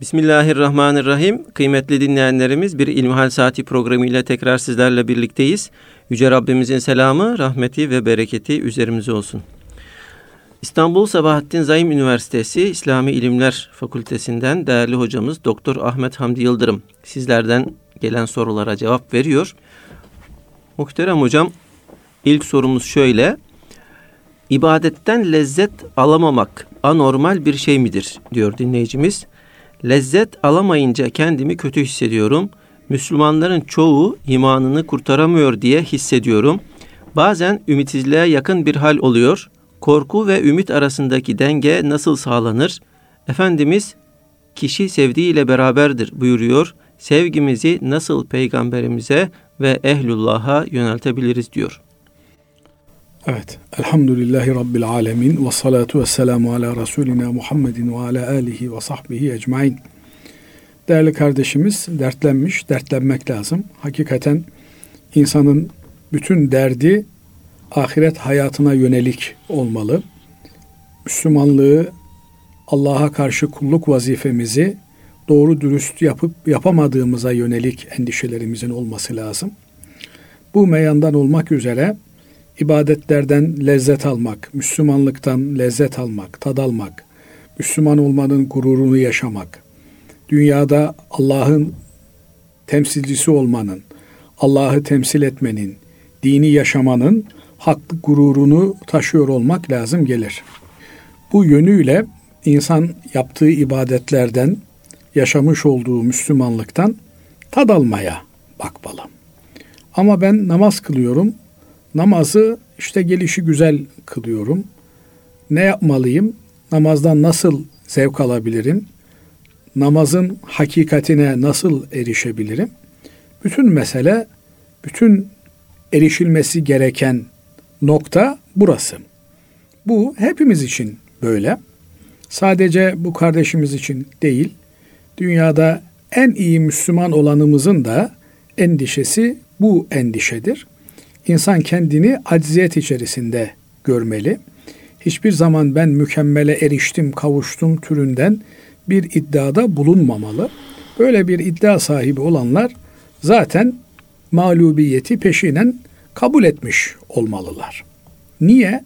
Bismillahirrahmanirrahim. Kıymetli dinleyenlerimiz bir İlmihal Saati programıyla tekrar sizlerle birlikteyiz. Yüce Rabbimizin selamı, rahmeti ve bereketi üzerimize olsun. İstanbul Sabahattin Zaim Üniversitesi İslami İlimler Fakültesinden değerli hocamız Doktor Ahmet Hamdi Yıldırım sizlerden gelen sorulara cevap veriyor. Muhterem hocam ilk sorumuz şöyle. İbadetten lezzet alamamak anormal bir şey midir diyor dinleyicimiz. Lezzet alamayınca kendimi kötü hissediyorum. Müslümanların çoğu imanını kurtaramıyor diye hissediyorum. Bazen ümitsizliğe yakın bir hal oluyor. Korku ve ümit arasındaki denge nasıl sağlanır? Efendimiz kişi sevdiğiyle beraberdir buyuruyor. Sevgimizi nasıl peygamberimize ve ehlullah'a yöneltebiliriz diyor. Evet. Elhamdülillahi Rabbil alemin ve salatu ve selamu ala Resulina Muhammedin ve ala alihi ve sahbihi ecmain. Değerli kardeşimiz dertlenmiş, dertlenmek lazım. Hakikaten insanın bütün derdi ahiret hayatına yönelik olmalı. Müslümanlığı, Allah'a karşı kulluk vazifemizi doğru dürüst yapıp yapamadığımıza yönelik endişelerimizin olması lazım. Bu meyandan olmak üzere ibadetlerden lezzet almak, Müslümanlıktan lezzet almak, tad almak, Müslüman olmanın gururunu yaşamak, dünyada Allah'ın temsilcisi olmanın, Allah'ı temsil etmenin, dini yaşamanın haklı gururunu taşıyor olmak lazım gelir. Bu yönüyle insan yaptığı ibadetlerden, yaşamış olduğu Müslümanlıktan tad almaya bakmalı. Ama ben namaz kılıyorum, Namazı işte gelişi güzel kılıyorum. Ne yapmalıyım? Namazdan nasıl zevk alabilirim? Namazın hakikatine nasıl erişebilirim? Bütün mesele, bütün erişilmesi gereken nokta burası. Bu hepimiz için böyle. Sadece bu kardeşimiz için değil, dünyada en iyi Müslüman olanımızın da endişesi bu endişedir. İnsan kendini acziyet içerisinde görmeli. Hiçbir zaman ben mükemmele eriştim, kavuştum türünden bir iddiada bulunmamalı. Böyle bir iddia sahibi olanlar zaten mağlubiyeti peşinen kabul etmiş olmalılar. Niye?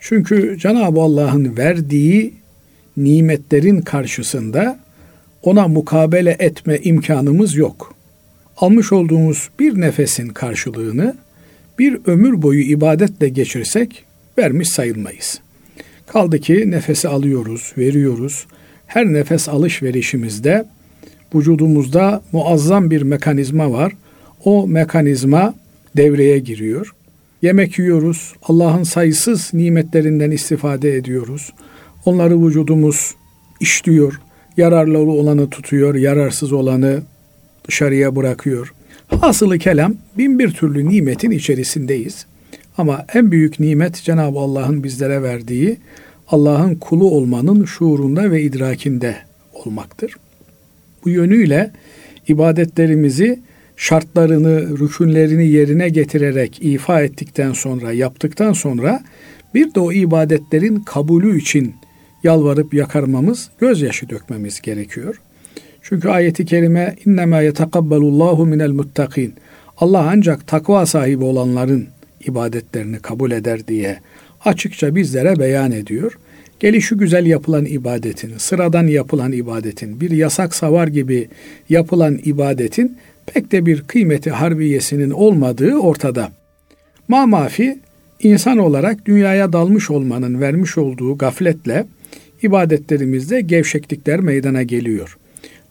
Çünkü Cenab-ı Allah'ın verdiği nimetlerin karşısında ona mukabele etme imkanımız yok. Almış olduğumuz bir nefesin karşılığını bir ömür boyu ibadetle geçirsek vermiş sayılmayız. Kaldı ki nefesi alıyoruz, veriyoruz. Her nefes alışverişimizde vücudumuzda muazzam bir mekanizma var. O mekanizma devreye giriyor. Yemek yiyoruz. Allah'ın sayısız nimetlerinden istifade ediyoruz. Onları vücudumuz işliyor. Yararlı olanı tutuyor, yararsız olanı dışarıya bırakıyor. Hasılı kelam bin bir türlü nimetin içerisindeyiz. Ama en büyük nimet Cenab-ı Allah'ın bizlere verdiği Allah'ın kulu olmanın şuurunda ve idrakinde olmaktır. Bu yönüyle ibadetlerimizi şartlarını, rükünlerini yerine getirerek ifa ettikten sonra, yaptıktan sonra bir de o ibadetlerin kabulü için yalvarıp yakarmamız, gözyaşı dökmemiz gerekiyor. Çünkü ayeti kerime innema yetekabbalullahu minel muttakin. Allah ancak takva sahibi olanların ibadetlerini kabul eder diye açıkça bizlere beyan ediyor. Gelişi güzel yapılan ibadetin, sıradan yapılan ibadetin, bir yasak savar gibi yapılan ibadetin pek de bir kıymeti harbiyesinin olmadığı ortada. Ma mafi insan olarak dünyaya dalmış olmanın vermiş olduğu gafletle ibadetlerimizde gevşeklikler meydana geliyor.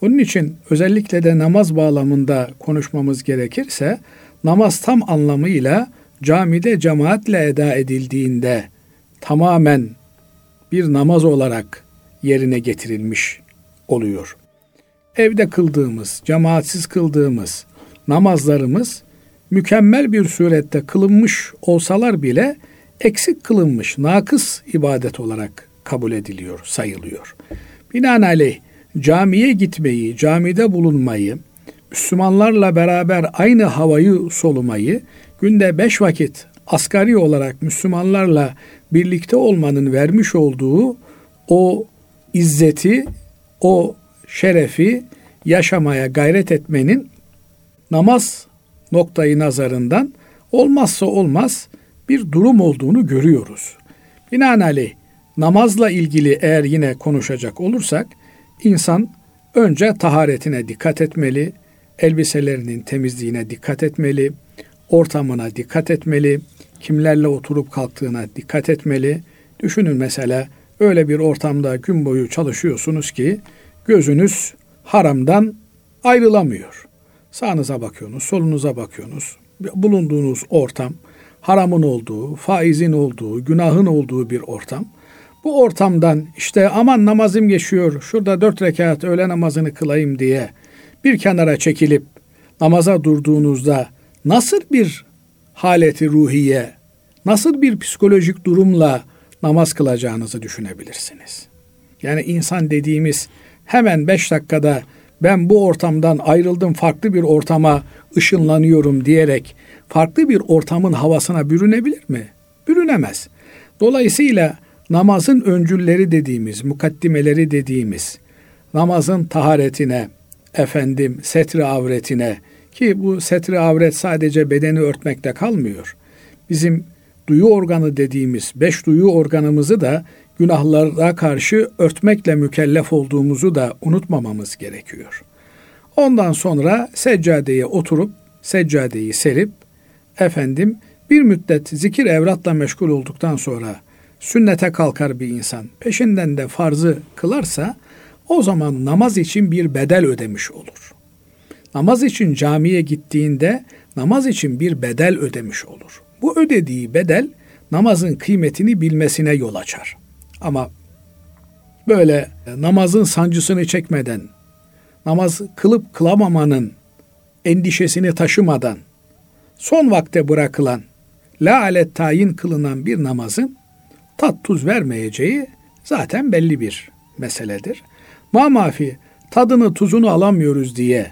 Onun için özellikle de namaz bağlamında konuşmamız gerekirse namaz tam anlamıyla camide cemaatle eda edildiğinde tamamen bir namaz olarak yerine getirilmiş oluyor. Evde kıldığımız, cemaatsiz kıldığımız namazlarımız mükemmel bir surette kılınmış olsalar bile eksik kılınmış, nakıs ibadet olarak kabul ediliyor, sayılıyor. Binaenaleyh camiye gitmeyi, camide bulunmayı, Müslümanlarla beraber aynı havayı solumayı, günde beş vakit asgari olarak Müslümanlarla birlikte olmanın vermiş olduğu o izzeti, o şerefi yaşamaya gayret etmenin namaz noktayı nazarından olmazsa olmaz bir durum olduğunu görüyoruz. Binaenaleyh namazla ilgili eğer yine konuşacak olursak insan önce taharetine dikkat etmeli, elbiselerinin temizliğine dikkat etmeli, ortamına dikkat etmeli, kimlerle oturup kalktığına dikkat etmeli. Düşünün mesela öyle bir ortamda gün boyu çalışıyorsunuz ki gözünüz haramdan ayrılamıyor. Sağınıza bakıyorsunuz, solunuza bakıyorsunuz. Bulunduğunuz ortam haramın olduğu, faizin olduğu, günahın olduğu bir ortam. Bu ortamdan işte aman namazım geçiyor, şurada dört rekat öğle namazını kılayım diye bir kenara çekilip namaza durduğunuzda nasıl bir haleti ruhiye, nasıl bir psikolojik durumla namaz kılacağınızı düşünebilirsiniz. Yani insan dediğimiz hemen beş dakikada ben bu ortamdan ayrıldım farklı bir ortama ışınlanıyorum diyerek farklı bir ortamın havasına bürünebilir mi? Bürünemez. Dolayısıyla namazın öncülleri dediğimiz, mukaddimeleri dediğimiz, namazın taharetine, efendim setri avretine ki bu setri avret sadece bedeni örtmekte kalmıyor. Bizim duyu organı dediğimiz beş duyu organımızı da günahlara karşı örtmekle mükellef olduğumuzu da unutmamamız gerekiyor. Ondan sonra seccadeye oturup seccadeyi serip efendim bir müddet zikir evratla meşgul olduktan sonra sünnete kalkar bir insan. Peşinden de farzı kılarsa o zaman namaz için bir bedel ödemiş olur. Namaz için camiye gittiğinde namaz için bir bedel ödemiş olur. Bu ödediği bedel namazın kıymetini bilmesine yol açar. Ama böyle namazın sancısını çekmeden, namaz kılıp kılamamanın endişesini taşımadan, son vakte bırakılan, la alet tayin kılınan bir namazın tat tuz vermeyeceği zaten belli bir meseledir. Mamafi tadını tuzunu alamıyoruz diye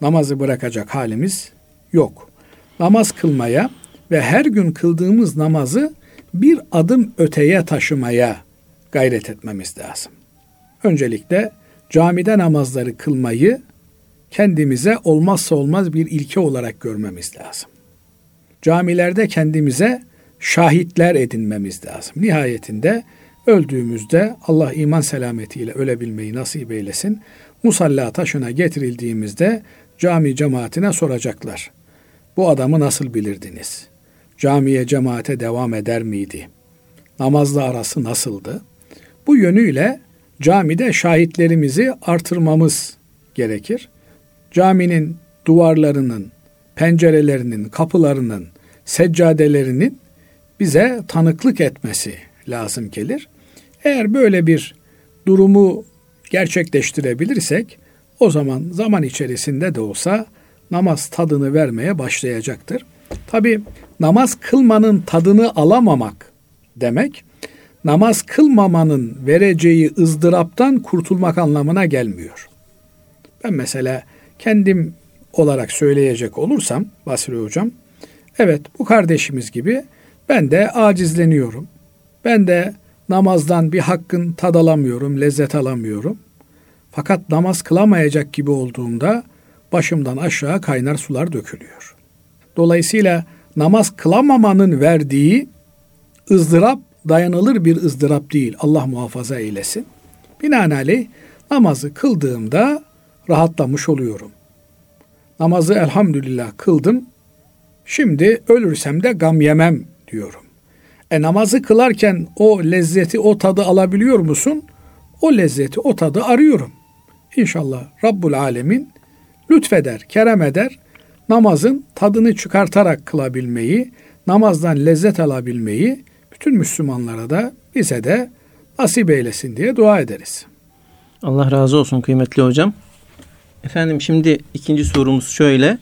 namazı bırakacak halimiz yok. Namaz kılmaya ve her gün kıldığımız namazı bir adım öteye taşımaya gayret etmemiz lazım. Öncelikle camide namazları kılmayı kendimize olmazsa olmaz bir ilke olarak görmemiz lazım. Camilerde kendimize şahitler edinmemiz lazım. Nihayetinde öldüğümüzde Allah iman selametiyle ölebilmeyi nasip eylesin. Musalla taşına getirildiğimizde cami cemaatine soracaklar. Bu adamı nasıl bilirdiniz? Camiye cemaate devam eder miydi? Namazla arası nasıldı? Bu yönüyle camide şahitlerimizi artırmamız gerekir. Caminin duvarlarının, pencerelerinin, kapılarının, seccadelerinin bize tanıklık etmesi lazım gelir. Eğer böyle bir durumu gerçekleştirebilirsek o zaman zaman içerisinde de olsa namaz tadını vermeye başlayacaktır. Tabi namaz kılmanın tadını alamamak demek namaz kılmamanın vereceği ızdıraptan kurtulmak anlamına gelmiyor. Ben mesela kendim olarak söyleyecek olursam Basri Hocam, evet bu kardeşimiz gibi ben de acizleniyorum. Ben de namazdan bir hakkın tad alamıyorum, lezzet alamıyorum. Fakat namaz kılamayacak gibi olduğumda başımdan aşağı kaynar sular dökülüyor. Dolayısıyla namaz kılamamanın verdiği ızdırap dayanılır bir ızdırap değil. Allah muhafaza eylesin. Binaenaleyh namazı kıldığımda rahatlamış oluyorum. Namazı elhamdülillah kıldım. Şimdi ölürsem de gam yemem diyorum. E namazı kılarken o lezzeti, o tadı alabiliyor musun? O lezzeti, o tadı arıyorum. İnşallah Rabbul Alemin lütfeder, kerem eder. Namazın tadını çıkartarak kılabilmeyi, namazdan lezzet alabilmeyi bütün Müslümanlara da bize de nasip eylesin diye dua ederiz. Allah razı olsun kıymetli hocam. Efendim şimdi ikinci sorumuz şöyle.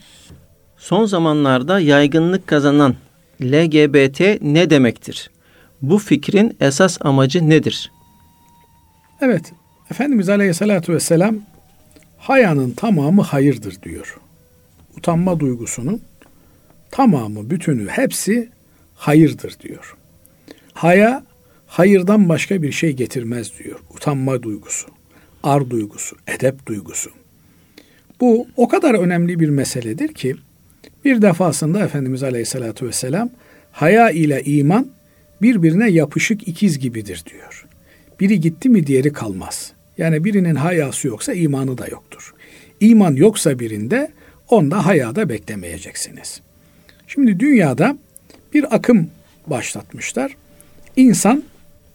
Son zamanlarda yaygınlık kazanan LGBT ne demektir? Bu fikrin esas amacı nedir? Evet, Efendimiz Aleyhisselatü Vesselam hayanın tamamı hayırdır diyor. Utanma duygusunun tamamı, bütünü, hepsi hayırdır diyor. Haya hayırdan başka bir şey getirmez diyor. Utanma duygusu. ar duygusu, edep duygusu. Bu o kadar önemli bir meseledir ki bir defasında Efendimiz Aleyhisselatü Vesselam haya ile iman birbirine yapışık ikiz gibidir diyor. Biri gitti mi diğeri kalmaz. Yani birinin hayası yoksa imanı da yoktur. İman yoksa birinde onda hayada beklemeyeceksiniz. Şimdi dünyada bir akım başlatmışlar. İnsan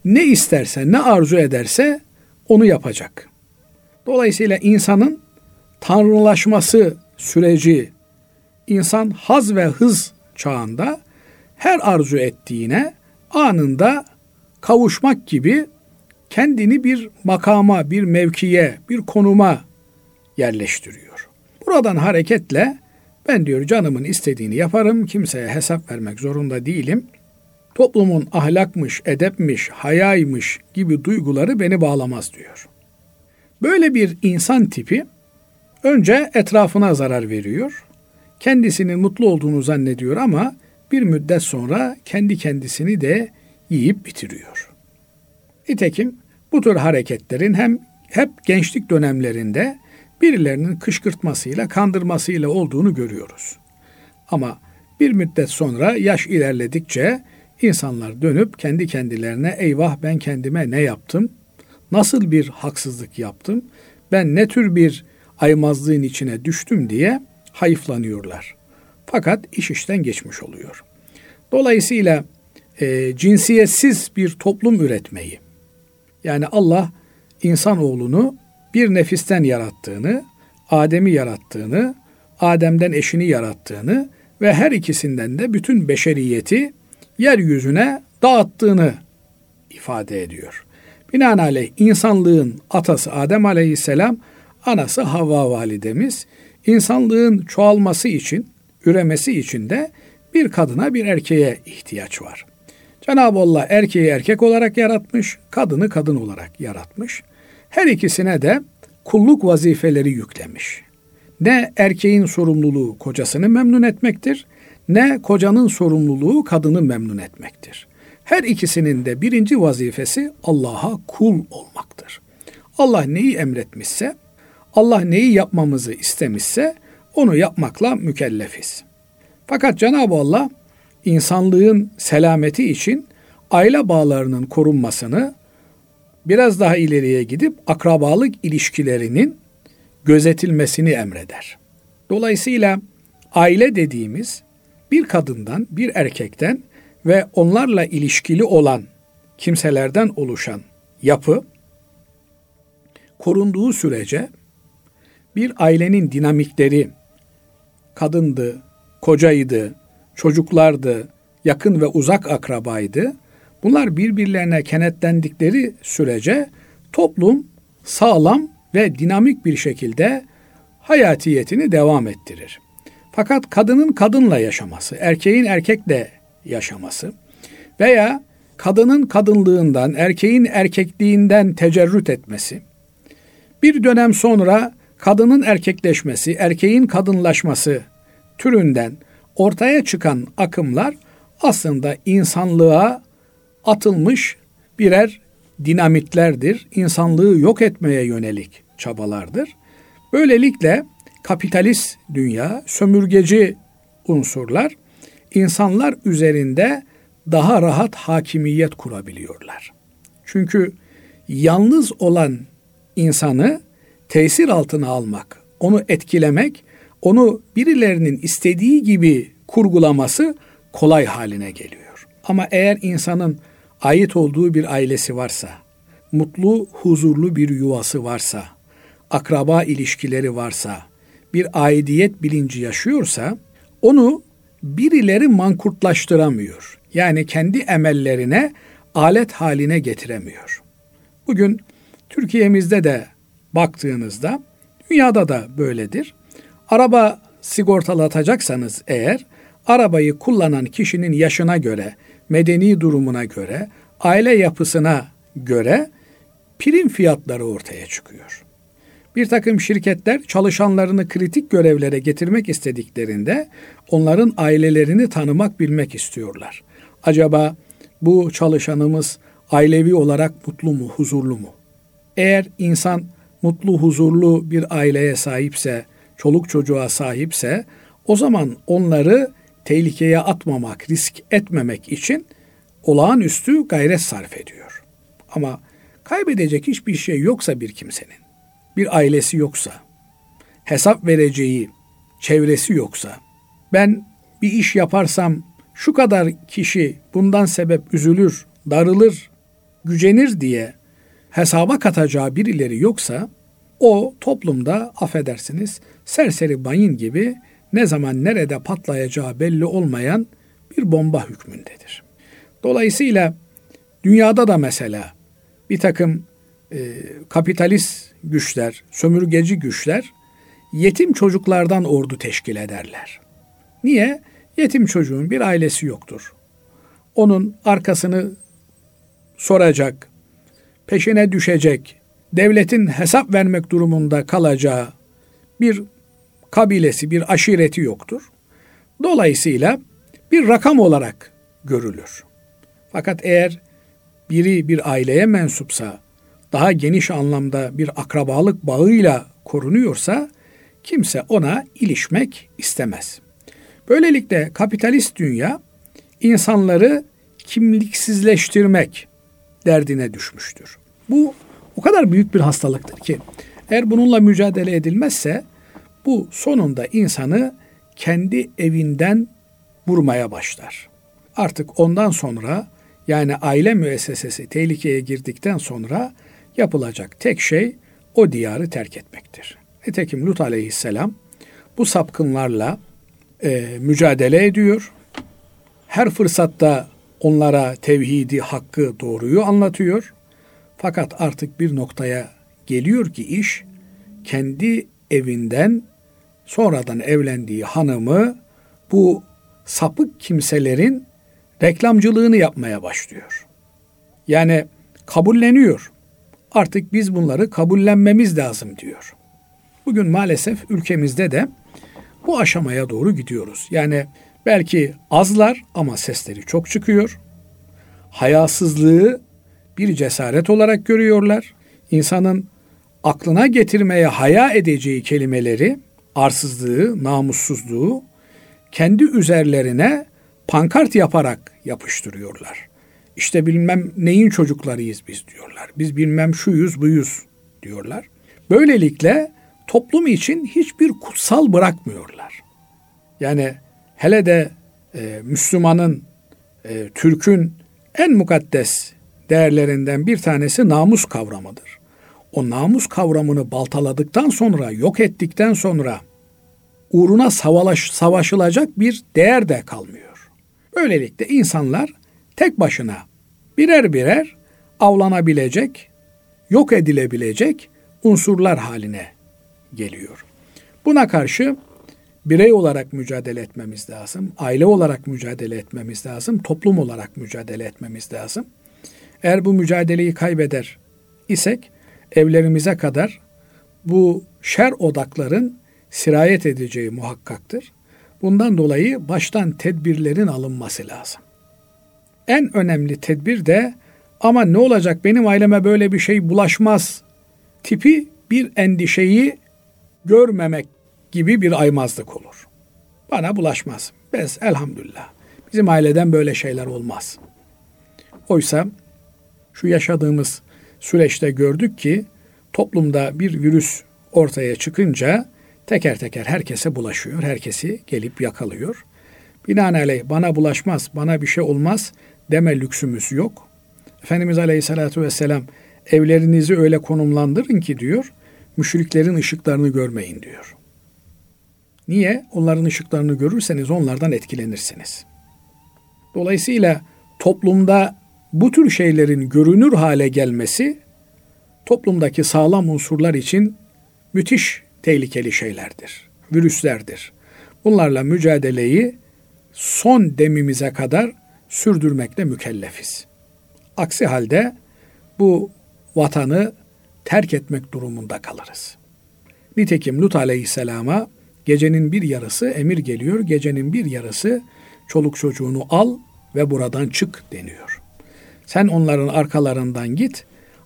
ne isterse, ne arzu ederse onu yapacak. Dolayısıyla insanın tanrılaşması süreci, insan haz ve hız çağında her arzu ettiğine anında kavuşmak gibi kendini bir makama, bir mevkiye, bir konuma yerleştiriyor. Buradan hareketle ben diyor canımın istediğini yaparım, kimseye hesap vermek zorunda değilim. Toplumun ahlakmış, edepmiş, hayaymış gibi duyguları beni bağlamaz diyor. Böyle bir insan tipi önce etrafına zarar veriyor. Kendisinin mutlu olduğunu zannediyor ama bir müddet sonra kendi kendisini de yiyip bitiriyor. Nitekim bu tür hareketlerin hem hep gençlik dönemlerinde birilerinin kışkırtmasıyla, kandırmasıyla olduğunu görüyoruz. Ama bir müddet sonra yaş ilerledikçe insanlar dönüp kendi kendilerine eyvah ben kendime ne yaptım? Nasıl bir haksızlık yaptım? Ben ne tür bir aymazlığın içine düştüm diye hayıflanıyorlar. Fakat iş işten geçmiş oluyor. Dolayısıyla e, cinsiyetsiz bir toplum üretmeyi, yani Allah insanoğlunu bir nefisten yarattığını, Adem'i yarattığını, Adem'den eşini yarattığını ve her ikisinden de bütün beşeriyeti yeryüzüne dağıttığını ifade ediyor. Binaenaleyh insanlığın atası Adem aleyhisselam, anası Havva validemiz, insanlığın çoğalması için, üremesi için de bir kadına bir erkeğe ihtiyaç var. Cenab-ı Allah erkeği erkek olarak yaratmış, kadını kadın olarak yaratmış. Her ikisine de kulluk vazifeleri yüklemiş. Ne erkeğin sorumluluğu kocasını memnun etmektir, ne kocanın sorumluluğu kadını memnun etmektir. Her ikisinin de birinci vazifesi Allah'a kul olmaktır. Allah neyi emretmişse, Allah neyi yapmamızı istemişse onu yapmakla mükellefiz. Fakat Cenab-ı Allah insanlığın selameti için aile bağlarının korunmasını biraz daha ileriye gidip akrabalık ilişkilerinin gözetilmesini emreder. Dolayısıyla aile dediğimiz bir kadından, bir erkekten ve onlarla ilişkili olan kimselerden oluşan yapı korunduğu sürece bir ailenin dinamikleri kadındı, kocaydı, çocuklardı, yakın ve uzak akrabaydı. Bunlar birbirlerine kenetlendikleri sürece toplum sağlam ve dinamik bir şekilde hayatiyetini devam ettirir. Fakat kadının kadınla yaşaması, erkeğin erkekle yaşaması veya kadının kadınlığından, erkeğin erkekliğinden tecerrüt etmesi, bir dönem sonra kadının erkekleşmesi, erkeğin kadınlaşması türünden ortaya çıkan akımlar aslında insanlığa atılmış birer dinamitlerdir. İnsanlığı yok etmeye yönelik çabalardır. Böylelikle kapitalist dünya, sömürgeci unsurlar insanlar üzerinde daha rahat hakimiyet kurabiliyorlar. Çünkü yalnız olan insanı tesir altına almak, onu etkilemek onu birilerinin istediği gibi kurgulaması kolay haline geliyor. Ama eğer insanın ait olduğu bir ailesi varsa, mutlu, huzurlu bir yuvası varsa, akraba ilişkileri varsa, bir aidiyet bilinci yaşıyorsa, onu birileri mankurtlaştıramıyor. Yani kendi emellerine alet haline getiremiyor. Bugün Türkiye'mizde de baktığınızda dünyada da böyledir. Araba sigortalatacaksanız eğer arabayı kullanan kişinin yaşına göre, medeni durumuna göre, aile yapısına göre prim fiyatları ortaya çıkıyor. Bir takım şirketler çalışanlarını kritik görevlere getirmek istediklerinde onların ailelerini tanımak bilmek istiyorlar. Acaba bu çalışanımız ailevi olarak mutlu mu, huzurlu mu? Eğer insan mutlu, huzurlu bir aileye sahipse, çoluk çocuğa sahipse o zaman onları tehlikeye atmamak, risk etmemek için olağanüstü gayret sarf ediyor. Ama kaybedecek hiçbir şey yoksa bir kimsenin, bir ailesi yoksa, hesap vereceği çevresi yoksa, ben bir iş yaparsam şu kadar kişi bundan sebep üzülür, darılır, gücenir diye hesaba katacağı birileri yoksa o toplumda affedersiniz serseri bayın gibi ne zaman nerede patlayacağı belli olmayan bir bomba hükmündedir. Dolayısıyla dünyada da mesela bir takım e, kapitalist güçler, sömürgeci güçler yetim çocuklardan ordu teşkil ederler. Niye? Yetim çocuğun bir ailesi yoktur. Onun arkasını soracak, peşine düşecek, devletin hesap vermek durumunda kalacağı bir kabilesi, bir aşireti yoktur. Dolayısıyla bir rakam olarak görülür. Fakat eğer biri bir aileye mensupsa, daha geniş anlamda bir akrabalık bağıyla korunuyorsa kimse ona ilişmek istemez. Böylelikle kapitalist dünya insanları kimliksizleştirmek derdine düşmüştür. Bu o kadar büyük bir hastalıktır ki eğer bununla mücadele edilmezse bu sonunda insanı kendi evinden vurmaya başlar. Artık ondan sonra yani aile müessesesi tehlikeye girdikten sonra yapılacak tek şey o diyarı terk etmektir. Nitekim Lut aleyhisselam bu sapkınlarla e, mücadele ediyor. Her fırsatta onlara tevhidi, hakkı, doğruyu anlatıyor. Fakat artık bir noktaya geliyor ki iş kendi evinden sonradan evlendiği hanımı bu sapık kimselerin reklamcılığını yapmaya başlıyor. Yani kabulleniyor. Artık biz bunları kabullenmemiz lazım diyor. Bugün maalesef ülkemizde de bu aşamaya doğru gidiyoruz. Yani belki azlar ama sesleri çok çıkıyor. Hayasızlığı bir cesaret olarak görüyorlar. İnsanın aklına getirmeye haya edeceği kelimeleri, arsızlığı, namussuzluğu kendi üzerlerine pankart yaparak yapıştırıyorlar. İşte bilmem neyin çocuklarıyız biz diyorlar. Biz bilmem şuyuz buyuz diyorlar. Böylelikle toplum için hiçbir kutsal bırakmıyorlar. Yani hele de e, Müslümanın, e, Türk'ün en mukaddes değerlerinden bir tanesi namus kavramıdır. O namus kavramını baltaladıktan sonra, yok ettikten sonra uğruna savalaş, savaşılacak bir değer de kalmıyor. Böylelikle insanlar tek başına birer birer avlanabilecek, yok edilebilecek unsurlar haline geliyor. Buna karşı birey olarak mücadele etmemiz lazım, aile olarak mücadele etmemiz lazım, toplum olarak mücadele etmemiz lazım. Eğer bu mücadeleyi kaybeder isek evlerimize kadar bu şer odakların sirayet edeceği muhakkaktır. Bundan dolayı baştan tedbirlerin alınması lazım. En önemli tedbir de ama ne olacak benim aileme böyle bir şey bulaşmaz tipi bir endişeyi görmemek gibi bir aymazlık olur. Bana bulaşmaz. Bez elhamdülillah. Bizim aileden böyle şeyler olmaz. Oysa şu yaşadığımız süreçte gördük ki toplumda bir virüs ortaya çıkınca teker teker herkese bulaşıyor. Herkesi gelip yakalıyor. Binaenaleyh bana bulaşmaz, bana bir şey olmaz deme lüksümüz yok. Efendimiz Aleyhisselatü Vesselam evlerinizi öyle konumlandırın ki diyor, müşriklerin ışıklarını görmeyin diyor. Niye? Onların ışıklarını görürseniz onlardan etkilenirsiniz. Dolayısıyla toplumda bu tür şeylerin görünür hale gelmesi toplumdaki sağlam unsurlar için müthiş tehlikeli şeylerdir, virüslerdir. Bunlarla mücadeleyi son demimize kadar sürdürmekle mükellefiz. Aksi halde bu vatanı terk etmek durumunda kalırız. Nitekim Lut aleyhisselama gecenin bir yarısı emir geliyor, gecenin bir yarısı çoluk çocuğunu al ve buradan çık deniyor. Sen onların arkalarından git,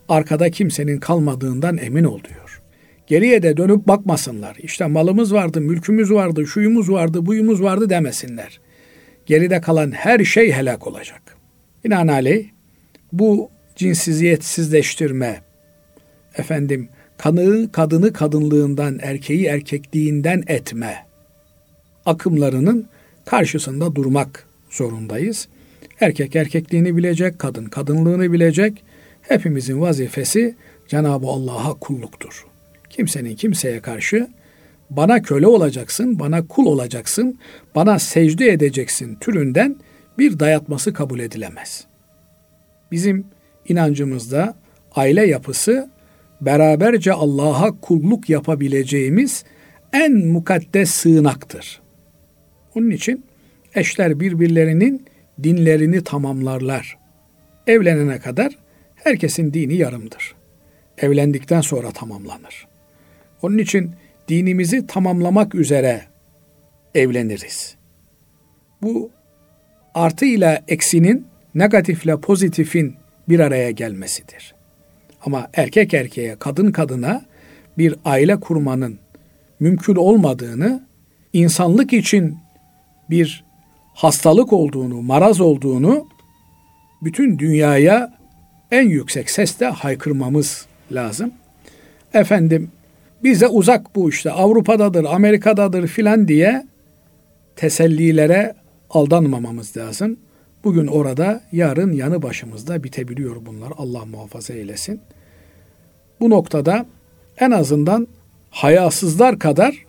arkada kimsenin kalmadığından emin ol diyor. Geriye de dönüp bakmasınlar. İşte malımız vardı, mülkümüz vardı, şuyumuz vardı, buyumuz vardı demesinler. Geride kalan her şey helak olacak. Binaenaleyh bu cinsiziyetsizleştirme, efendim kanı kadını kadınlığından, erkeği erkekliğinden etme akımlarının karşısında durmak zorundayız. Erkek erkekliğini bilecek, kadın kadınlığını bilecek. Hepimizin vazifesi Cenab-ı Allah'a kulluktur. Kimsenin kimseye karşı bana köle olacaksın, bana kul olacaksın, bana secde edeceksin türünden bir dayatması kabul edilemez. Bizim inancımızda aile yapısı beraberce Allah'a kulluk yapabileceğimiz en mukaddes sığınaktır. Onun için eşler birbirlerinin dinlerini tamamlarlar. Evlenene kadar herkesin dini yarımdır. Evlendikten sonra tamamlanır. Onun için dinimizi tamamlamak üzere evleniriz. Bu artı ile eksinin, negatifle pozitifin bir araya gelmesidir. Ama erkek erkeğe, kadın kadına bir aile kurmanın mümkün olmadığını, insanlık için bir hastalık olduğunu, maraz olduğunu bütün dünyaya en yüksek sesle haykırmamız lazım. Efendim bize uzak bu işte Avrupa'dadır, Amerika'dadır filan diye tesellilere aldanmamamız lazım. Bugün orada, yarın yanı başımızda bitebiliyor bunlar. Allah muhafaza eylesin. Bu noktada en azından hayasızlar kadar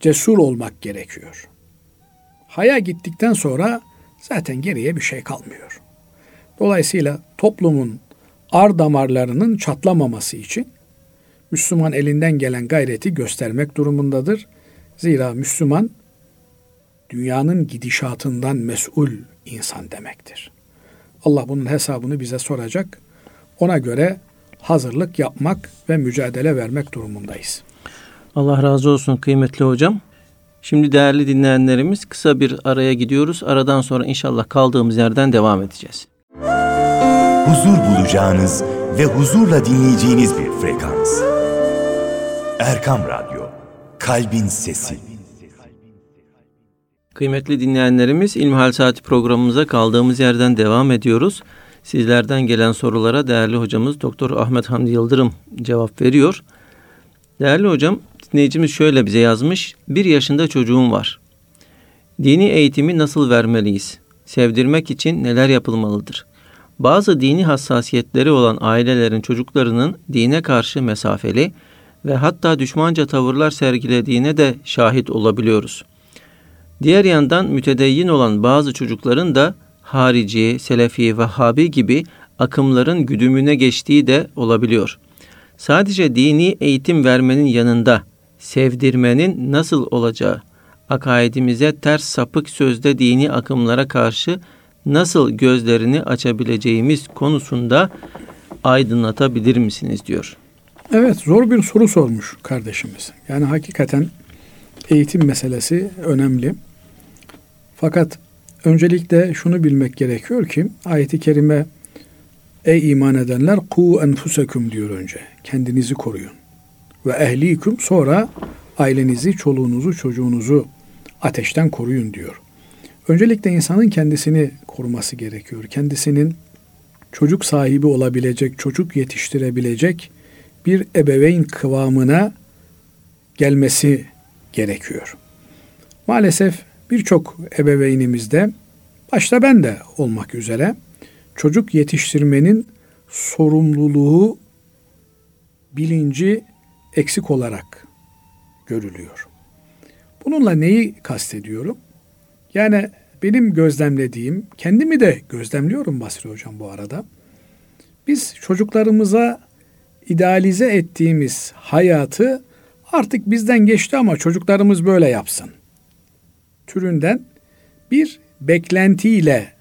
cesur olmak gerekiyor. Haya gittikten sonra zaten geriye bir şey kalmıyor. Dolayısıyla toplumun ar damarlarının çatlamaması için Müslüman elinden gelen gayreti göstermek durumundadır. Zira Müslüman dünyanın gidişatından mesul insan demektir. Allah bunun hesabını bize soracak. Ona göre hazırlık yapmak ve mücadele vermek durumundayız. Allah razı olsun kıymetli hocam. Şimdi değerli dinleyenlerimiz kısa bir araya gidiyoruz. Aradan sonra inşallah kaldığımız yerden devam edeceğiz. Huzur bulacağınız ve huzurla dinleyeceğiniz bir frekans. Erkam Radyo, Kalbin Sesi. Kıymetli dinleyenlerimiz İlmihal Saati programımıza kaldığımız yerden devam ediyoruz. Sizlerden gelen sorulara değerli hocamız Doktor Ahmet Hamdi Yıldırım cevap veriyor. Değerli hocam, dinleyicimiz şöyle bize yazmış. Bir yaşında çocuğum var. Dini eğitimi nasıl vermeliyiz? Sevdirmek için neler yapılmalıdır? Bazı dini hassasiyetleri olan ailelerin çocuklarının dine karşı mesafeli ve hatta düşmanca tavırlar sergilediğine de şahit olabiliyoruz. Diğer yandan mütedeyyin olan bazı çocukların da harici, selefi, vahhabi gibi akımların güdümüne geçtiği de olabiliyor. Sadece dini eğitim vermenin yanında sevdirmenin nasıl olacağı, akaidimize ters sapık sözde dini akımlara karşı nasıl gözlerini açabileceğimiz konusunda aydınlatabilir misiniz diyor. Evet zor bir soru sormuş kardeşimiz. Yani hakikaten eğitim meselesi önemli. Fakat öncelikle şunu bilmek gerekiyor ki ayeti kerime Ey iman edenler ku enfusekum diyor önce. Kendinizi koruyun. Ve ehlikum sonra ailenizi, çoluğunuzu, çocuğunuzu ateşten koruyun diyor. Öncelikle insanın kendisini koruması gerekiyor. Kendisinin çocuk sahibi olabilecek, çocuk yetiştirebilecek bir ebeveyn kıvamına gelmesi gerekiyor. Maalesef birçok ebeveynimizde başta ben de olmak üzere çocuk yetiştirmenin sorumluluğu bilinci eksik olarak görülüyor. Bununla neyi kastediyorum? Yani benim gözlemlediğim, kendimi de gözlemliyorum Basri Hocam bu arada. Biz çocuklarımıza idealize ettiğimiz hayatı artık bizden geçti ama çocuklarımız böyle yapsın. Türünden bir beklentiyle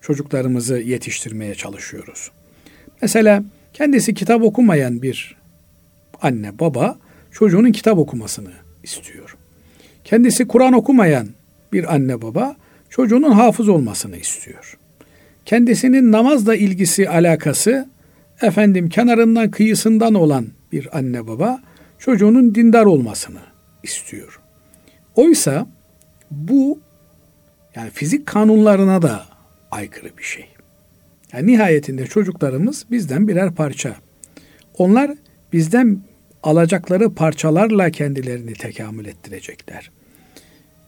çocuklarımızı yetiştirmeye çalışıyoruz. Mesela kendisi kitap okumayan bir anne baba çocuğunun kitap okumasını istiyor. Kendisi Kur'an okumayan bir anne baba çocuğunun hafız olmasını istiyor. Kendisinin namazla ilgisi alakası efendim kenarından kıyısından olan bir anne baba çocuğunun dindar olmasını istiyor. Oysa bu yani fizik kanunlarına da aykırı bir şey. Yani nihayetinde çocuklarımız bizden birer parça. Onlar bizden alacakları parçalarla kendilerini tekamül ettirecekler.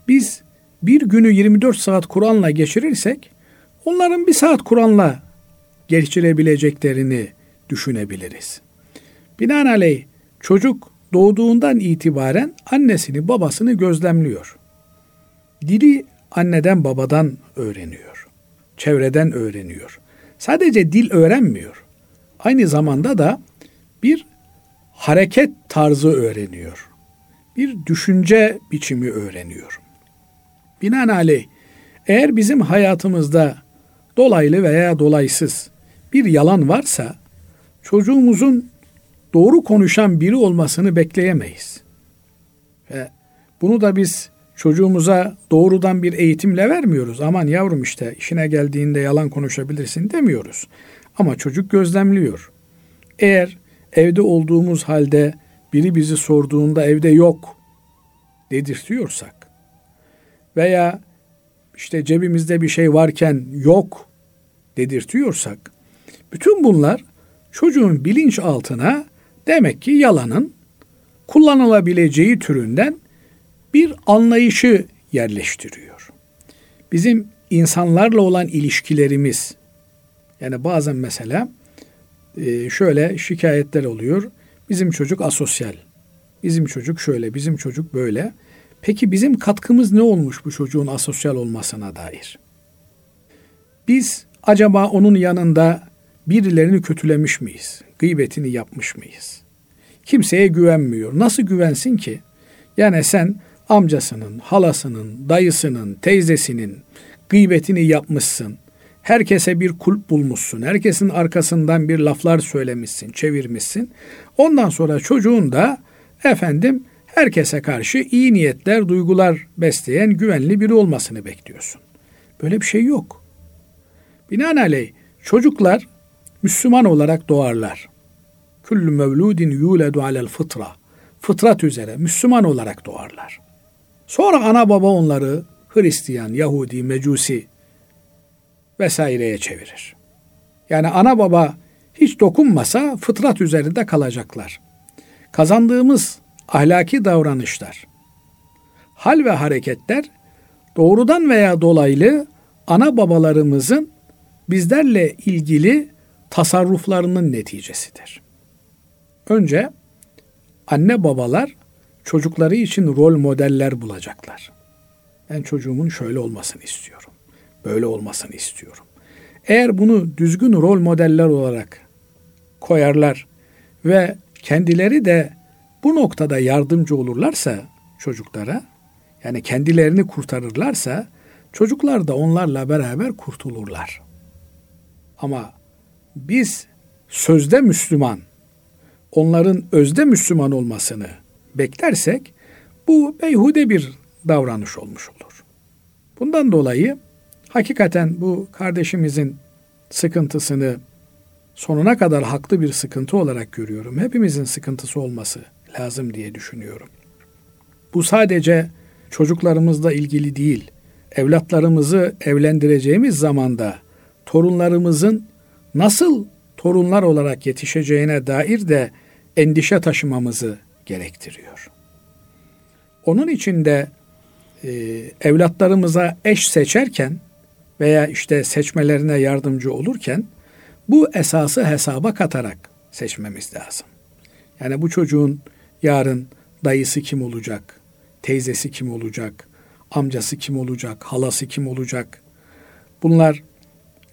Biz bir günü 24 saat Kur'an'la geçirirsek onların bir saat Kur'an'la geçirebileceklerini düşünebiliriz. Binaenaleyh çocuk doğduğundan itibaren annesini babasını gözlemliyor. Dili anneden babadan öğreniyor. Çevreden öğreniyor. Sadece dil öğrenmiyor. Aynı zamanda da bir hareket tarzı öğreniyor. Bir düşünce biçimi öğreniyor. Binaenaleyh eğer bizim hayatımızda dolaylı veya dolaysız bir yalan varsa çocuğumuzun doğru konuşan biri olmasını bekleyemeyiz. Ve bunu da biz çocuğumuza doğrudan bir eğitimle vermiyoruz. Aman yavrum işte işine geldiğinde yalan konuşabilirsin demiyoruz. Ama çocuk gözlemliyor. Eğer evde olduğumuz halde biri bizi sorduğunda evde yok dedirtiyorsak veya işte cebimizde bir şey varken yok dedirtiyorsak bütün bunlar çocuğun bilinç altına demek ki yalanın kullanılabileceği türünden bir anlayışı yerleştiriyor. Bizim insanlarla olan ilişkilerimiz yani bazen mesela e, şöyle şikayetler oluyor. Bizim çocuk asosyal. Bizim çocuk şöyle, bizim çocuk böyle. Peki bizim katkımız ne olmuş bu çocuğun asosyal olmasına dair? Biz acaba onun yanında birilerini kötülemiş miyiz? Gıybetini yapmış mıyız? Kimseye güvenmiyor. Nasıl güvensin ki? Yani sen amcasının, halasının, dayısının, teyzesinin gıybetini yapmışsın. Herkese bir kulp bulmuşsun. Herkesin arkasından bir laflar söylemişsin, çevirmişsin. Ondan sonra çocuğun da efendim herkese karşı iyi niyetler, duygular besleyen güvenli biri olmasını bekliyorsun. Böyle bir şey yok. Binaenaleyh çocuklar Müslüman olarak doğarlar. Küllü mevludin yuledu alel fıtra. Fıtrat üzere Müslüman olarak doğarlar. Sonra ana baba onları Hristiyan, Yahudi, Mecusi vesaireye çevirir. Yani ana baba hiç dokunmasa fıtrat üzerinde kalacaklar. Kazandığımız ahlaki davranışlar, hal ve hareketler doğrudan veya dolaylı ana babalarımızın bizlerle ilgili tasarruflarının neticesidir. Önce anne babalar çocukları için rol modeller bulacaklar. Ben çocuğumun şöyle olmasını istiyorum. Böyle olmasını istiyorum. Eğer bunu düzgün rol modeller olarak koyarlar ve kendileri de bu noktada yardımcı olurlarsa çocuklara yani kendilerini kurtarırlarsa çocuklar da onlarla beraber kurtulurlar. Ama biz sözde Müslüman, onların özde Müslüman olmasını beklersek bu beyhude bir davranış olmuş olur. Bundan dolayı hakikaten bu kardeşimizin sıkıntısını sonuna kadar haklı bir sıkıntı olarak görüyorum. Hepimizin sıkıntısı olması lazım diye düşünüyorum. Bu sadece çocuklarımızla ilgili değil. Evlatlarımızı evlendireceğimiz zamanda torunlarımızın nasıl torunlar olarak yetişeceğine dair de endişe taşımamızı gerektiriyor. Onun için de e, evlatlarımıza eş seçerken veya işte seçmelerine yardımcı olurken bu esası hesaba katarak seçmemiz lazım. Yani bu çocuğun yarın dayısı kim olacak, teyzesi kim olacak, amcası kim olacak, halası kim olacak? Bunlar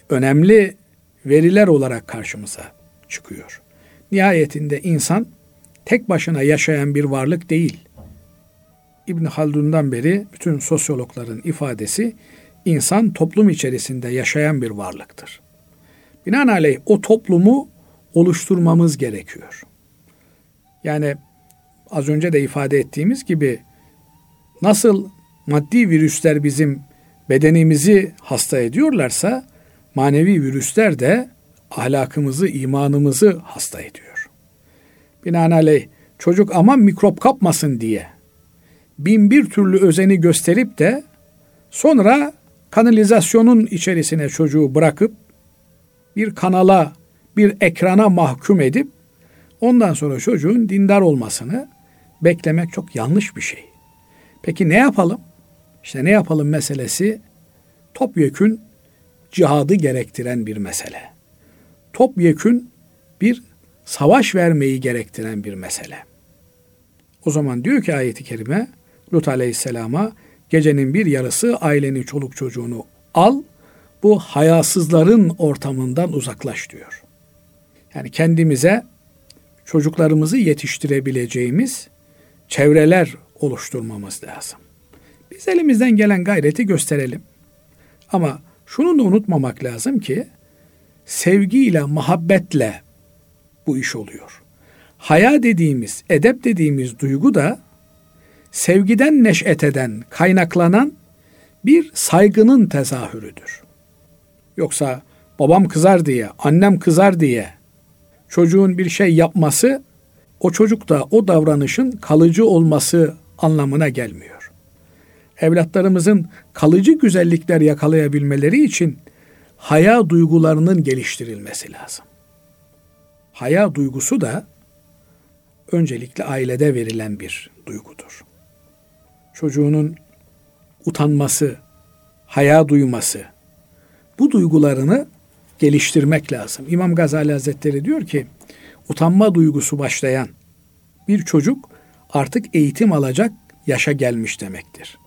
önemli veriler olarak karşımıza çıkıyor. Nihayetinde insan tek başına yaşayan bir varlık değil. İbn Haldun'dan beri bütün sosyologların ifadesi insan toplum içerisinde yaşayan bir varlıktır. Binaenaleyh o toplumu oluşturmamız gerekiyor. Yani az önce de ifade ettiğimiz gibi nasıl maddi virüsler bizim bedenimizi hasta ediyorlarsa manevi virüsler de ahlakımızı, imanımızı hasta ediyor. Binaenaleyh çocuk aman mikrop kapmasın diye bin bir türlü özeni gösterip de sonra kanalizasyonun içerisine çocuğu bırakıp bir kanala, bir ekrana mahkum edip ondan sonra çocuğun dindar olmasını beklemek çok yanlış bir şey. Peki ne yapalım? İşte ne yapalım meselesi topyekün cihadı gerektiren bir mesele. Topyekün bir savaş vermeyi gerektiren bir mesele. O zaman diyor ki ayeti kerime Lut aleyhisselama gecenin bir yarısı aileni çoluk çocuğunu al bu hayasızların ortamından uzaklaş diyor. Yani kendimize çocuklarımızı yetiştirebileceğimiz çevreler oluşturmamız lazım. Biz elimizden gelen gayreti gösterelim. Ama şunu da unutmamak lazım ki sevgiyle, muhabbetle bu iş oluyor. Haya dediğimiz, edep dediğimiz duygu da sevgiden neş'et eden, kaynaklanan bir saygının tezahürüdür. Yoksa babam kızar diye, annem kızar diye çocuğun bir şey yapması o çocukta o davranışın kalıcı olması anlamına gelmiyor. Evlatlarımızın kalıcı güzellikler yakalayabilmeleri için haya duygularının geliştirilmesi lazım. Haya duygusu da öncelikle ailede verilen bir duygudur. Çocuğunun utanması, haya duyması, bu duygularını geliştirmek lazım. İmam Gazali Hazretleri diyor ki, utanma duygusu başlayan bir çocuk artık eğitim alacak yaşa gelmiş demektir.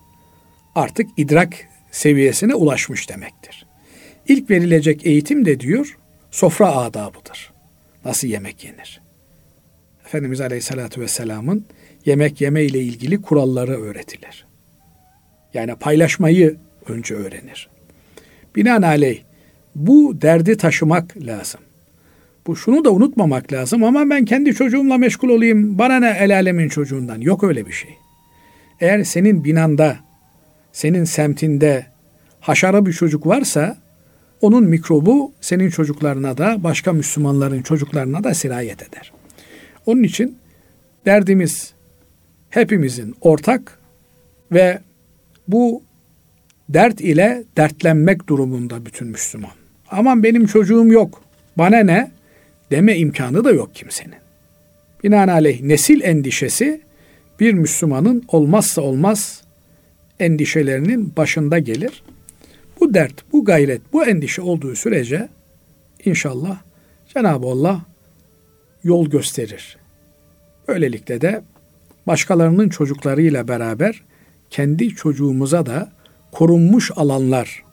Artık idrak seviyesine ulaşmış demektir. İlk verilecek eğitim de diyor, sofra adabıdır. Nasıl yemek yenir? Efendimiz Aleyhisselatü Vesselam'ın yemek yeme ile ilgili kuralları öğretilir. Yani paylaşmayı önce öğrenir. Binaenaleyh bu derdi taşımak lazım. Bu şunu da unutmamak lazım ama ben kendi çocuğumla meşgul olayım. Bana ne el alemin çocuğundan. Yok öyle bir şey. Eğer senin binanda, senin semtinde haşara bir çocuk varsa onun mikrobu senin çocuklarına da başka Müslümanların çocuklarına da sirayet eder. Onun için derdimiz hepimizin ortak ve bu dert ile dertlenmek durumunda bütün Müslüman. Aman benim çocuğum yok, bana ne deme imkanı da yok kimsenin. Binaenaleyh nesil endişesi bir Müslümanın olmazsa olmaz endişelerinin başında gelir. Bu dert, bu gayret, bu endişe olduğu sürece inşallah Cenab-ı Allah yol gösterir. Böylelikle de başkalarının çocuklarıyla beraber kendi çocuğumuza da korunmuş alanlar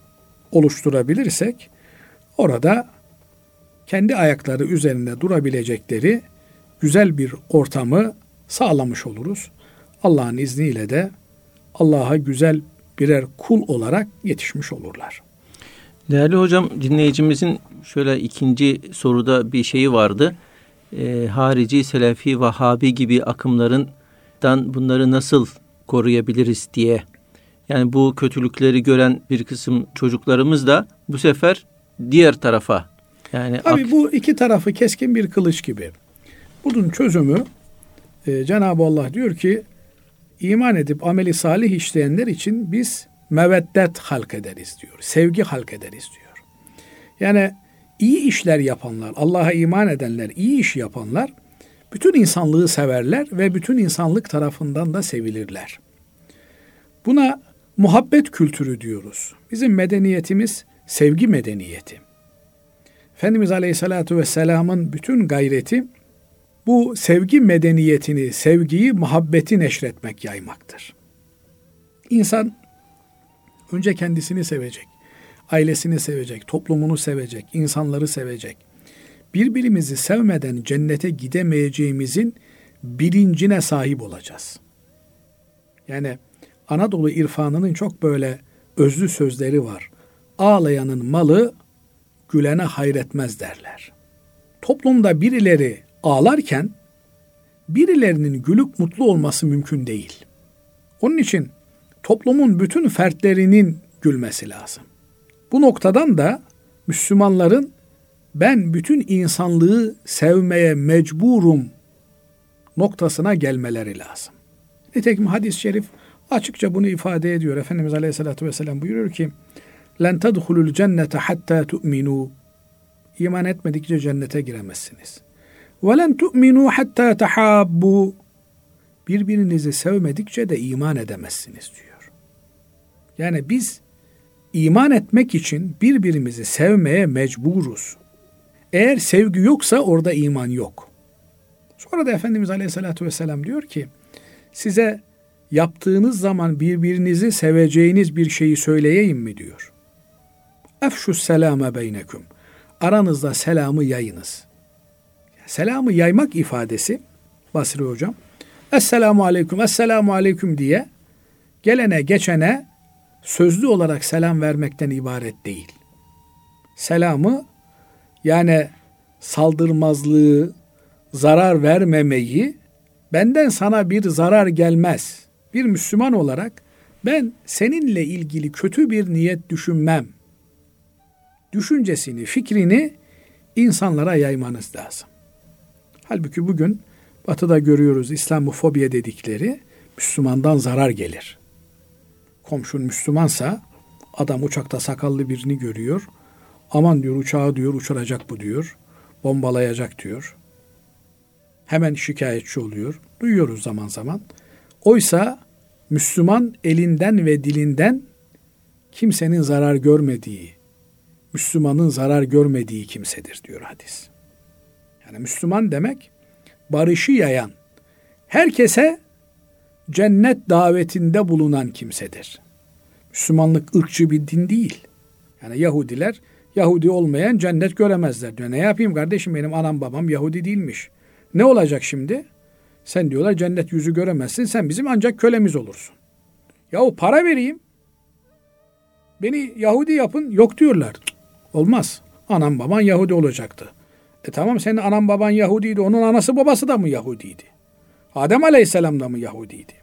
oluşturabilirsek orada kendi ayakları üzerinde durabilecekleri güzel bir ortamı sağlamış oluruz. Allah'ın izniyle de Allah'a güzel birer kul olarak yetişmiş olurlar. Değerli hocam dinleyicimizin şöyle ikinci soruda bir şeyi vardı. E, harici, Selefi, Vahabi gibi akımlarından bunları nasıl koruyabiliriz diye. Yani bu kötülükleri gören bir kısım çocuklarımız da bu sefer diğer tarafa yani Tabii bu iki tarafı keskin bir kılıç gibi. Bunun çözümü e, Cenab-ı Allah diyor ki iman edip ameli salih işleyenler için biz meveddet halk ederiz diyor. Sevgi halk ederiz diyor. Yani iyi işler yapanlar, Allah'a iman edenler, iyi iş yapanlar bütün insanlığı severler ve bütün insanlık tarafından da sevilirler. Buna muhabbet kültürü diyoruz. Bizim medeniyetimiz sevgi medeniyeti. Efendimiz Aleyhisselatü Vesselam'ın bütün gayreti bu sevgi medeniyetini, sevgiyi, muhabbeti neşretmek, yaymaktır. İnsan önce kendisini sevecek, ailesini sevecek, toplumunu sevecek, insanları sevecek. Birbirimizi sevmeden cennete gidemeyeceğimizin bilincine sahip olacağız. Yani Anadolu irfanının çok böyle özlü sözleri var. Ağlayanın malı gülene hayretmez derler. Toplumda birileri ağlarken birilerinin gülüp mutlu olması mümkün değil. Onun için toplumun bütün fertlerinin gülmesi lazım. Bu noktadan da Müslümanların ben bütün insanlığı sevmeye mecburum noktasına gelmeleri lazım. Nitekim hadis-i şerif açıkça bunu ifade ediyor. Efendimiz Aleyhisselatü Vesselam buyuruyor ki لَنْ تَدْخُلُوا الْجَنَّةَ حَتَّى تُؤْمِنُوا İman etmedikçe cennete giremezsiniz. وَلَنْ تُؤْمِنُوا حَتَّى تَحَابُّوا Birbirinizi sevmedikçe de iman edemezsiniz diyor. Yani biz iman etmek için birbirimizi sevmeye mecburuz. Eğer sevgi yoksa orada iman yok. Sonra da Efendimiz Aleyhisselatü Vesselam diyor ki size yaptığınız zaman birbirinizi seveceğiniz bir şeyi söyleyeyim mi diyor. Efşus selame beynekum. Aranızda selamı yayınız. Selamı yaymak ifadesi Basri hocam. Esselamu aleyküm, esselamu aleyküm diye gelene geçene sözlü olarak selam vermekten ibaret değil. Selamı yani saldırmazlığı, zarar vermemeyi, benden sana bir zarar gelmez. Bir Müslüman olarak ben seninle ilgili kötü bir niyet düşünmem. Düşüncesini, fikrini insanlara yaymanız lazım. Halbuki bugün batıda görüyoruz İslamofobiye dedikleri Müslümandan zarar gelir. Komşun Müslümansa adam uçakta sakallı birini görüyor. Aman diyor uçağı diyor uçuracak bu diyor. Bombalayacak diyor. Hemen şikayetçi oluyor. Duyuyoruz zaman zaman. Oysa Müslüman elinden ve dilinden kimsenin zarar görmediği, Müslümanın zarar görmediği kimsedir diyor hadis. Yani Müslüman demek barışı yayan, herkese cennet davetinde bulunan kimsedir. Müslümanlık ırkçı bir din değil. Yani Yahudiler Yahudi olmayan cennet göremezler diyor. Ne yapayım kardeşim benim anam babam Yahudi değilmiş. Ne olacak şimdi? Sen diyorlar cennet yüzü göremezsin. Sen bizim ancak kölemiz olursun. Yahu para vereyim. Beni Yahudi yapın. Yok diyorlar. Olmaz. Anam baban Yahudi olacaktı. E tamam senin anan baban Yahudiydi. Onun anası babası da mı Yahudiydi? Adem Aleyhisselam da mı Yahudiydi?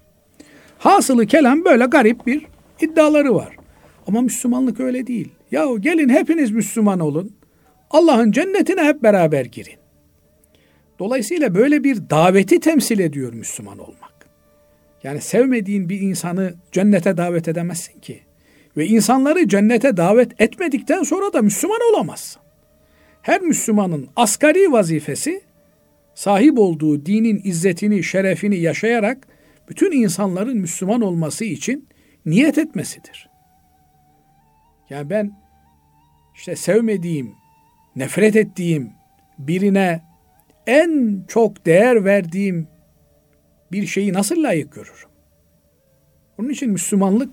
Hasılı kelam böyle garip bir iddiaları var. Ama Müslümanlık öyle değil. Yahu gelin hepiniz Müslüman olun. Allah'ın cennetine hep beraber girin. Dolayısıyla böyle bir daveti temsil ediyor Müslüman olmak. Yani sevmediğin bir insanı cennete davet edemezsin ki. Ve insanları cennete davet etmedikten sonra da Müslüman olamazsın. Her Müslümanın asgari vazifesi sahip olduğu dinin izzetini, şerefini yaşayarak bütün insanların Müslüman olması için niyet etmesidir. Yani ben işte sevmediğim, nefret ettiğim birine en çok değer verdiğim bir şeyi nasıl layık görürüm? Onun için Müslümanlık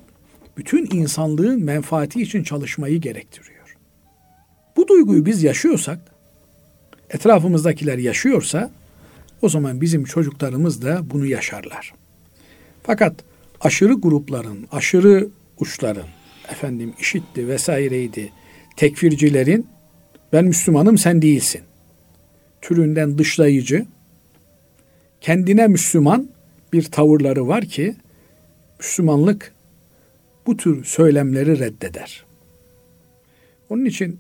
bütün insanlığın menfaati için çalışmayı gerektiriyor. Bu duyguyu biz yaşıyorsak, etrafımızdakiler yaşıyorsa o zaman bizim çocuklarımız da bunu yaşarlar. Fakat aşırı grupların, aşırı uçların, efendim işitti vesaireydi, tekfircilerin ben Müslümanım sen değilsin türünden dışlayıcı, kendine Müslüman bir tavırları var ki Müslümanlık bu tür söylemleri reddeder. Onun için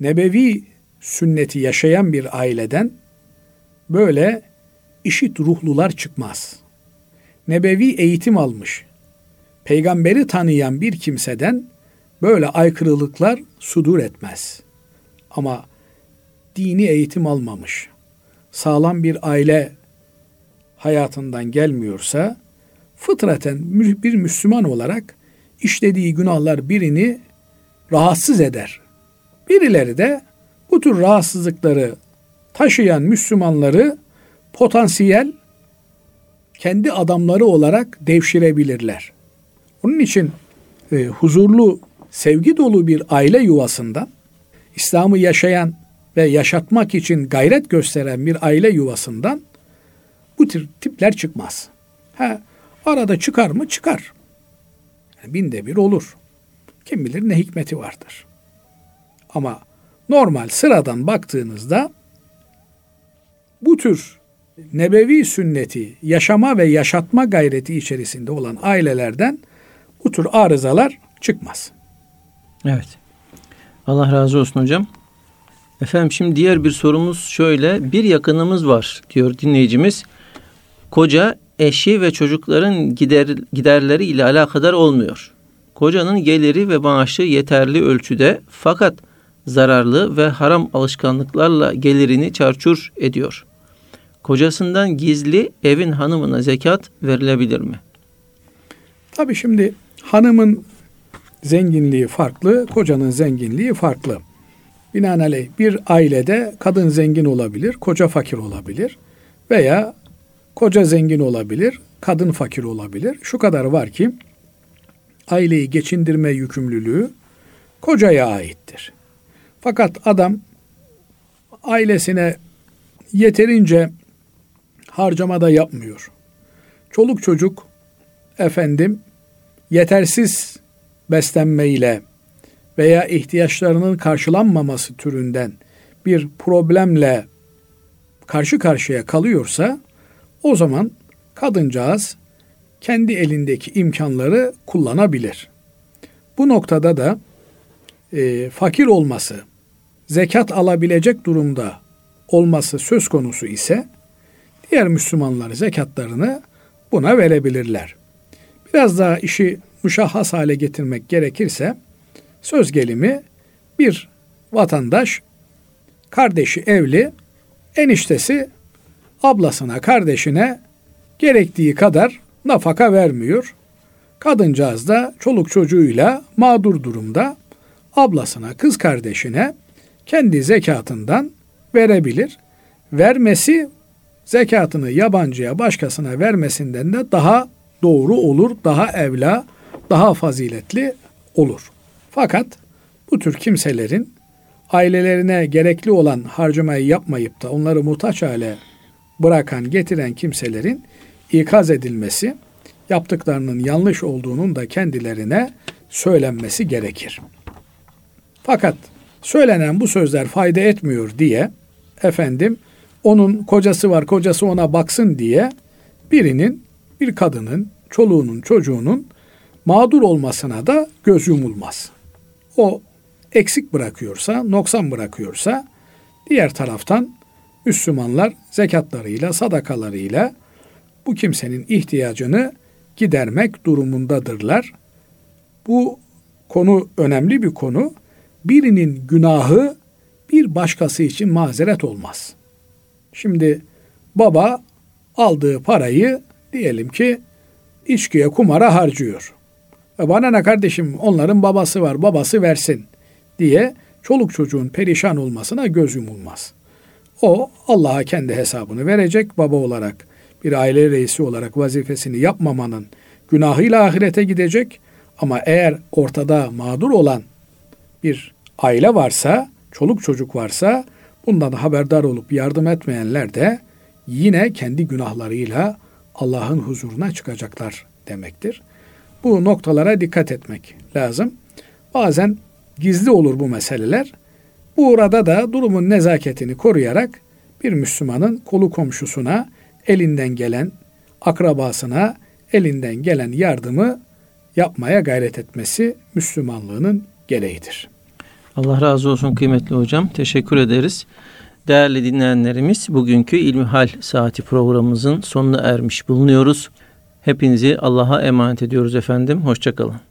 nebevi sünneti yaşayan bir aileden böyle işit ruhlular çıkmaz. Nebevi eğitim almış, peygamberi tanıyan bir kimseden böyle aykırılıklar sudur etmez. Ama dini eğitim almamış, sağlam bir aile hayatından gelmiyorsa fıtraten bir Müslüman olarak işlediği günahlar birini rahatsız eder. Birileri de bu tür rahatsızlıkları taşıyan Müslümanları potansiyel kendi adamları olarak devşirebilirler. Onun için e, huzurlu, sevgi dolu bir aile yuvasından İslam'ı yaşayan ve yaşatmak için gayret gösteren bir aile yuvasından bu tür tipler çıkmaz. Ha, arada çıkar mı? Çıkar. Yani binde bir olur. Kim bilir ne hikmeti vardır. Ama normal sıradan baktığınızda bu tür nebevi sünneti yaşama ve yaşatma gayreti içerisinde olan ailelerden bu tür arızalar çıkmaz. Evet. Allah razı olsun hocam. Efendim şimdi diğer bir sorumuz şöyle. Bir yakınımız var diyor dinleyicimiz. Koca eşi ve çocukların gider, giderleri ile alakadar olmuyor. Kocanın geliri ve maaşı yeterli ölçüde fakat zararlı ve haram alışkanlıklarla gelirini çarçur ediyor. Kocasından gizli evin hanımına zekat verilebilir mi? Tabi şimdi hanımın zenginliği farklı, kocanın zenginliği farklı. Binaenaleyh bir ailede kadın zengin olabilir, koca fakir olabilir veya koca zengin olabilir, kadın fakir olabilir. Şu kadar var ki aileyi geçindirme yükümlülüğü kocaya aittir. Fakat adam ailesine yeterince harcama da yapmıyor. Çoluk çocuk efendim yetersiz beslenmeyle veya ihtiyaçlarının karşılanmaması türünden bir problemle karşı karşıya kalıyorsa o zaman kadıncağız kendi elindeki imkanları kullanabilir. Bu noktada da e, fakir olması, zekat alabilecek durumda olması söz konusu ise diğer Müslümanlar zekatlarını buna verebilirler. Biraz daha işi müşahhas hale getirmek gerekirse söz gelimi bir vatandaş kardeşi evli, eniştesi ablasına, kardeşine gerektiği kadar nafaka vermiyor. Kadıncağız da çoluk çocuğuyla mağdur durumda ablasına, kız kardeşine kendi zekatından verebilir. Vermesi zekatını yabancıya, başkasına vermesinden de daha doğru olur, daha evla, daha faziletli olur. Fakat bu tür kimselerin ailelerine gerekli olan harcamayı yapmayıp da onları muhtaç hale bırakan, getiren kimselerin ikaz edilmesi, yaptıklarının yanlış olduğunun da kendilerine söylenmesi gerekir. Fakat söylenen bu sözler fayda etmiyor diye efendim onun kocası var, kocası ona baksın diye birinin, bir kadının, çoluğunun, çocuğunun mağdur olmasına da göz yumulmaz. O eksik bırakıyorsa, noksan bırakıyorsa diğer taraftan Müslümanlar zekatlarıyla, sadakalarıyla bu kimsenin ihtiyacını gidermek durumundadırlar. Bu konu önemli bir konu. Birinin günahı bir başkası için mazeret olmaz. Şimdi baba aldığı parayı diyelim ki içkiye, kumara harcıyor. E bana ne kardeşim onların babası var, babası versin diye çoluk çocuğun perişan olmasına göz yumulmaz. O Allah'a kendi hesabını verecek baba olarak bir aile reisi olarak vazifesini yapmamanın günahıyla ahirete gidecek. Ama eğer ortada mağdur olan bir aile varsa, çoluk çocuk varsa bundan haberdar olup yardım etmeyenler de yine kendi günahlarıyla Allah'ın huzuruna çıkacaklar demektir. Bu noktalara dikkat etmek lazım. Bazen gizli olur bu meseleler. Bu orada da durumun nezaketini koruyarak bir Müslümanın kolu komşusuna elinden gelen akrabasına elinden gelen yardımı yapmaya gayret etmesi Müslümanlığının gereğidir. Allah razı olsun kıymetli hocam. Teşekkür ederiz. Değerli dinleyenlerimiz bugünkü İlmihal Saati programımızın sonuna ermiş bulunuyoruz. Hepinizi Allah'a emanet ediyoruz efendim. Hoşçakalın.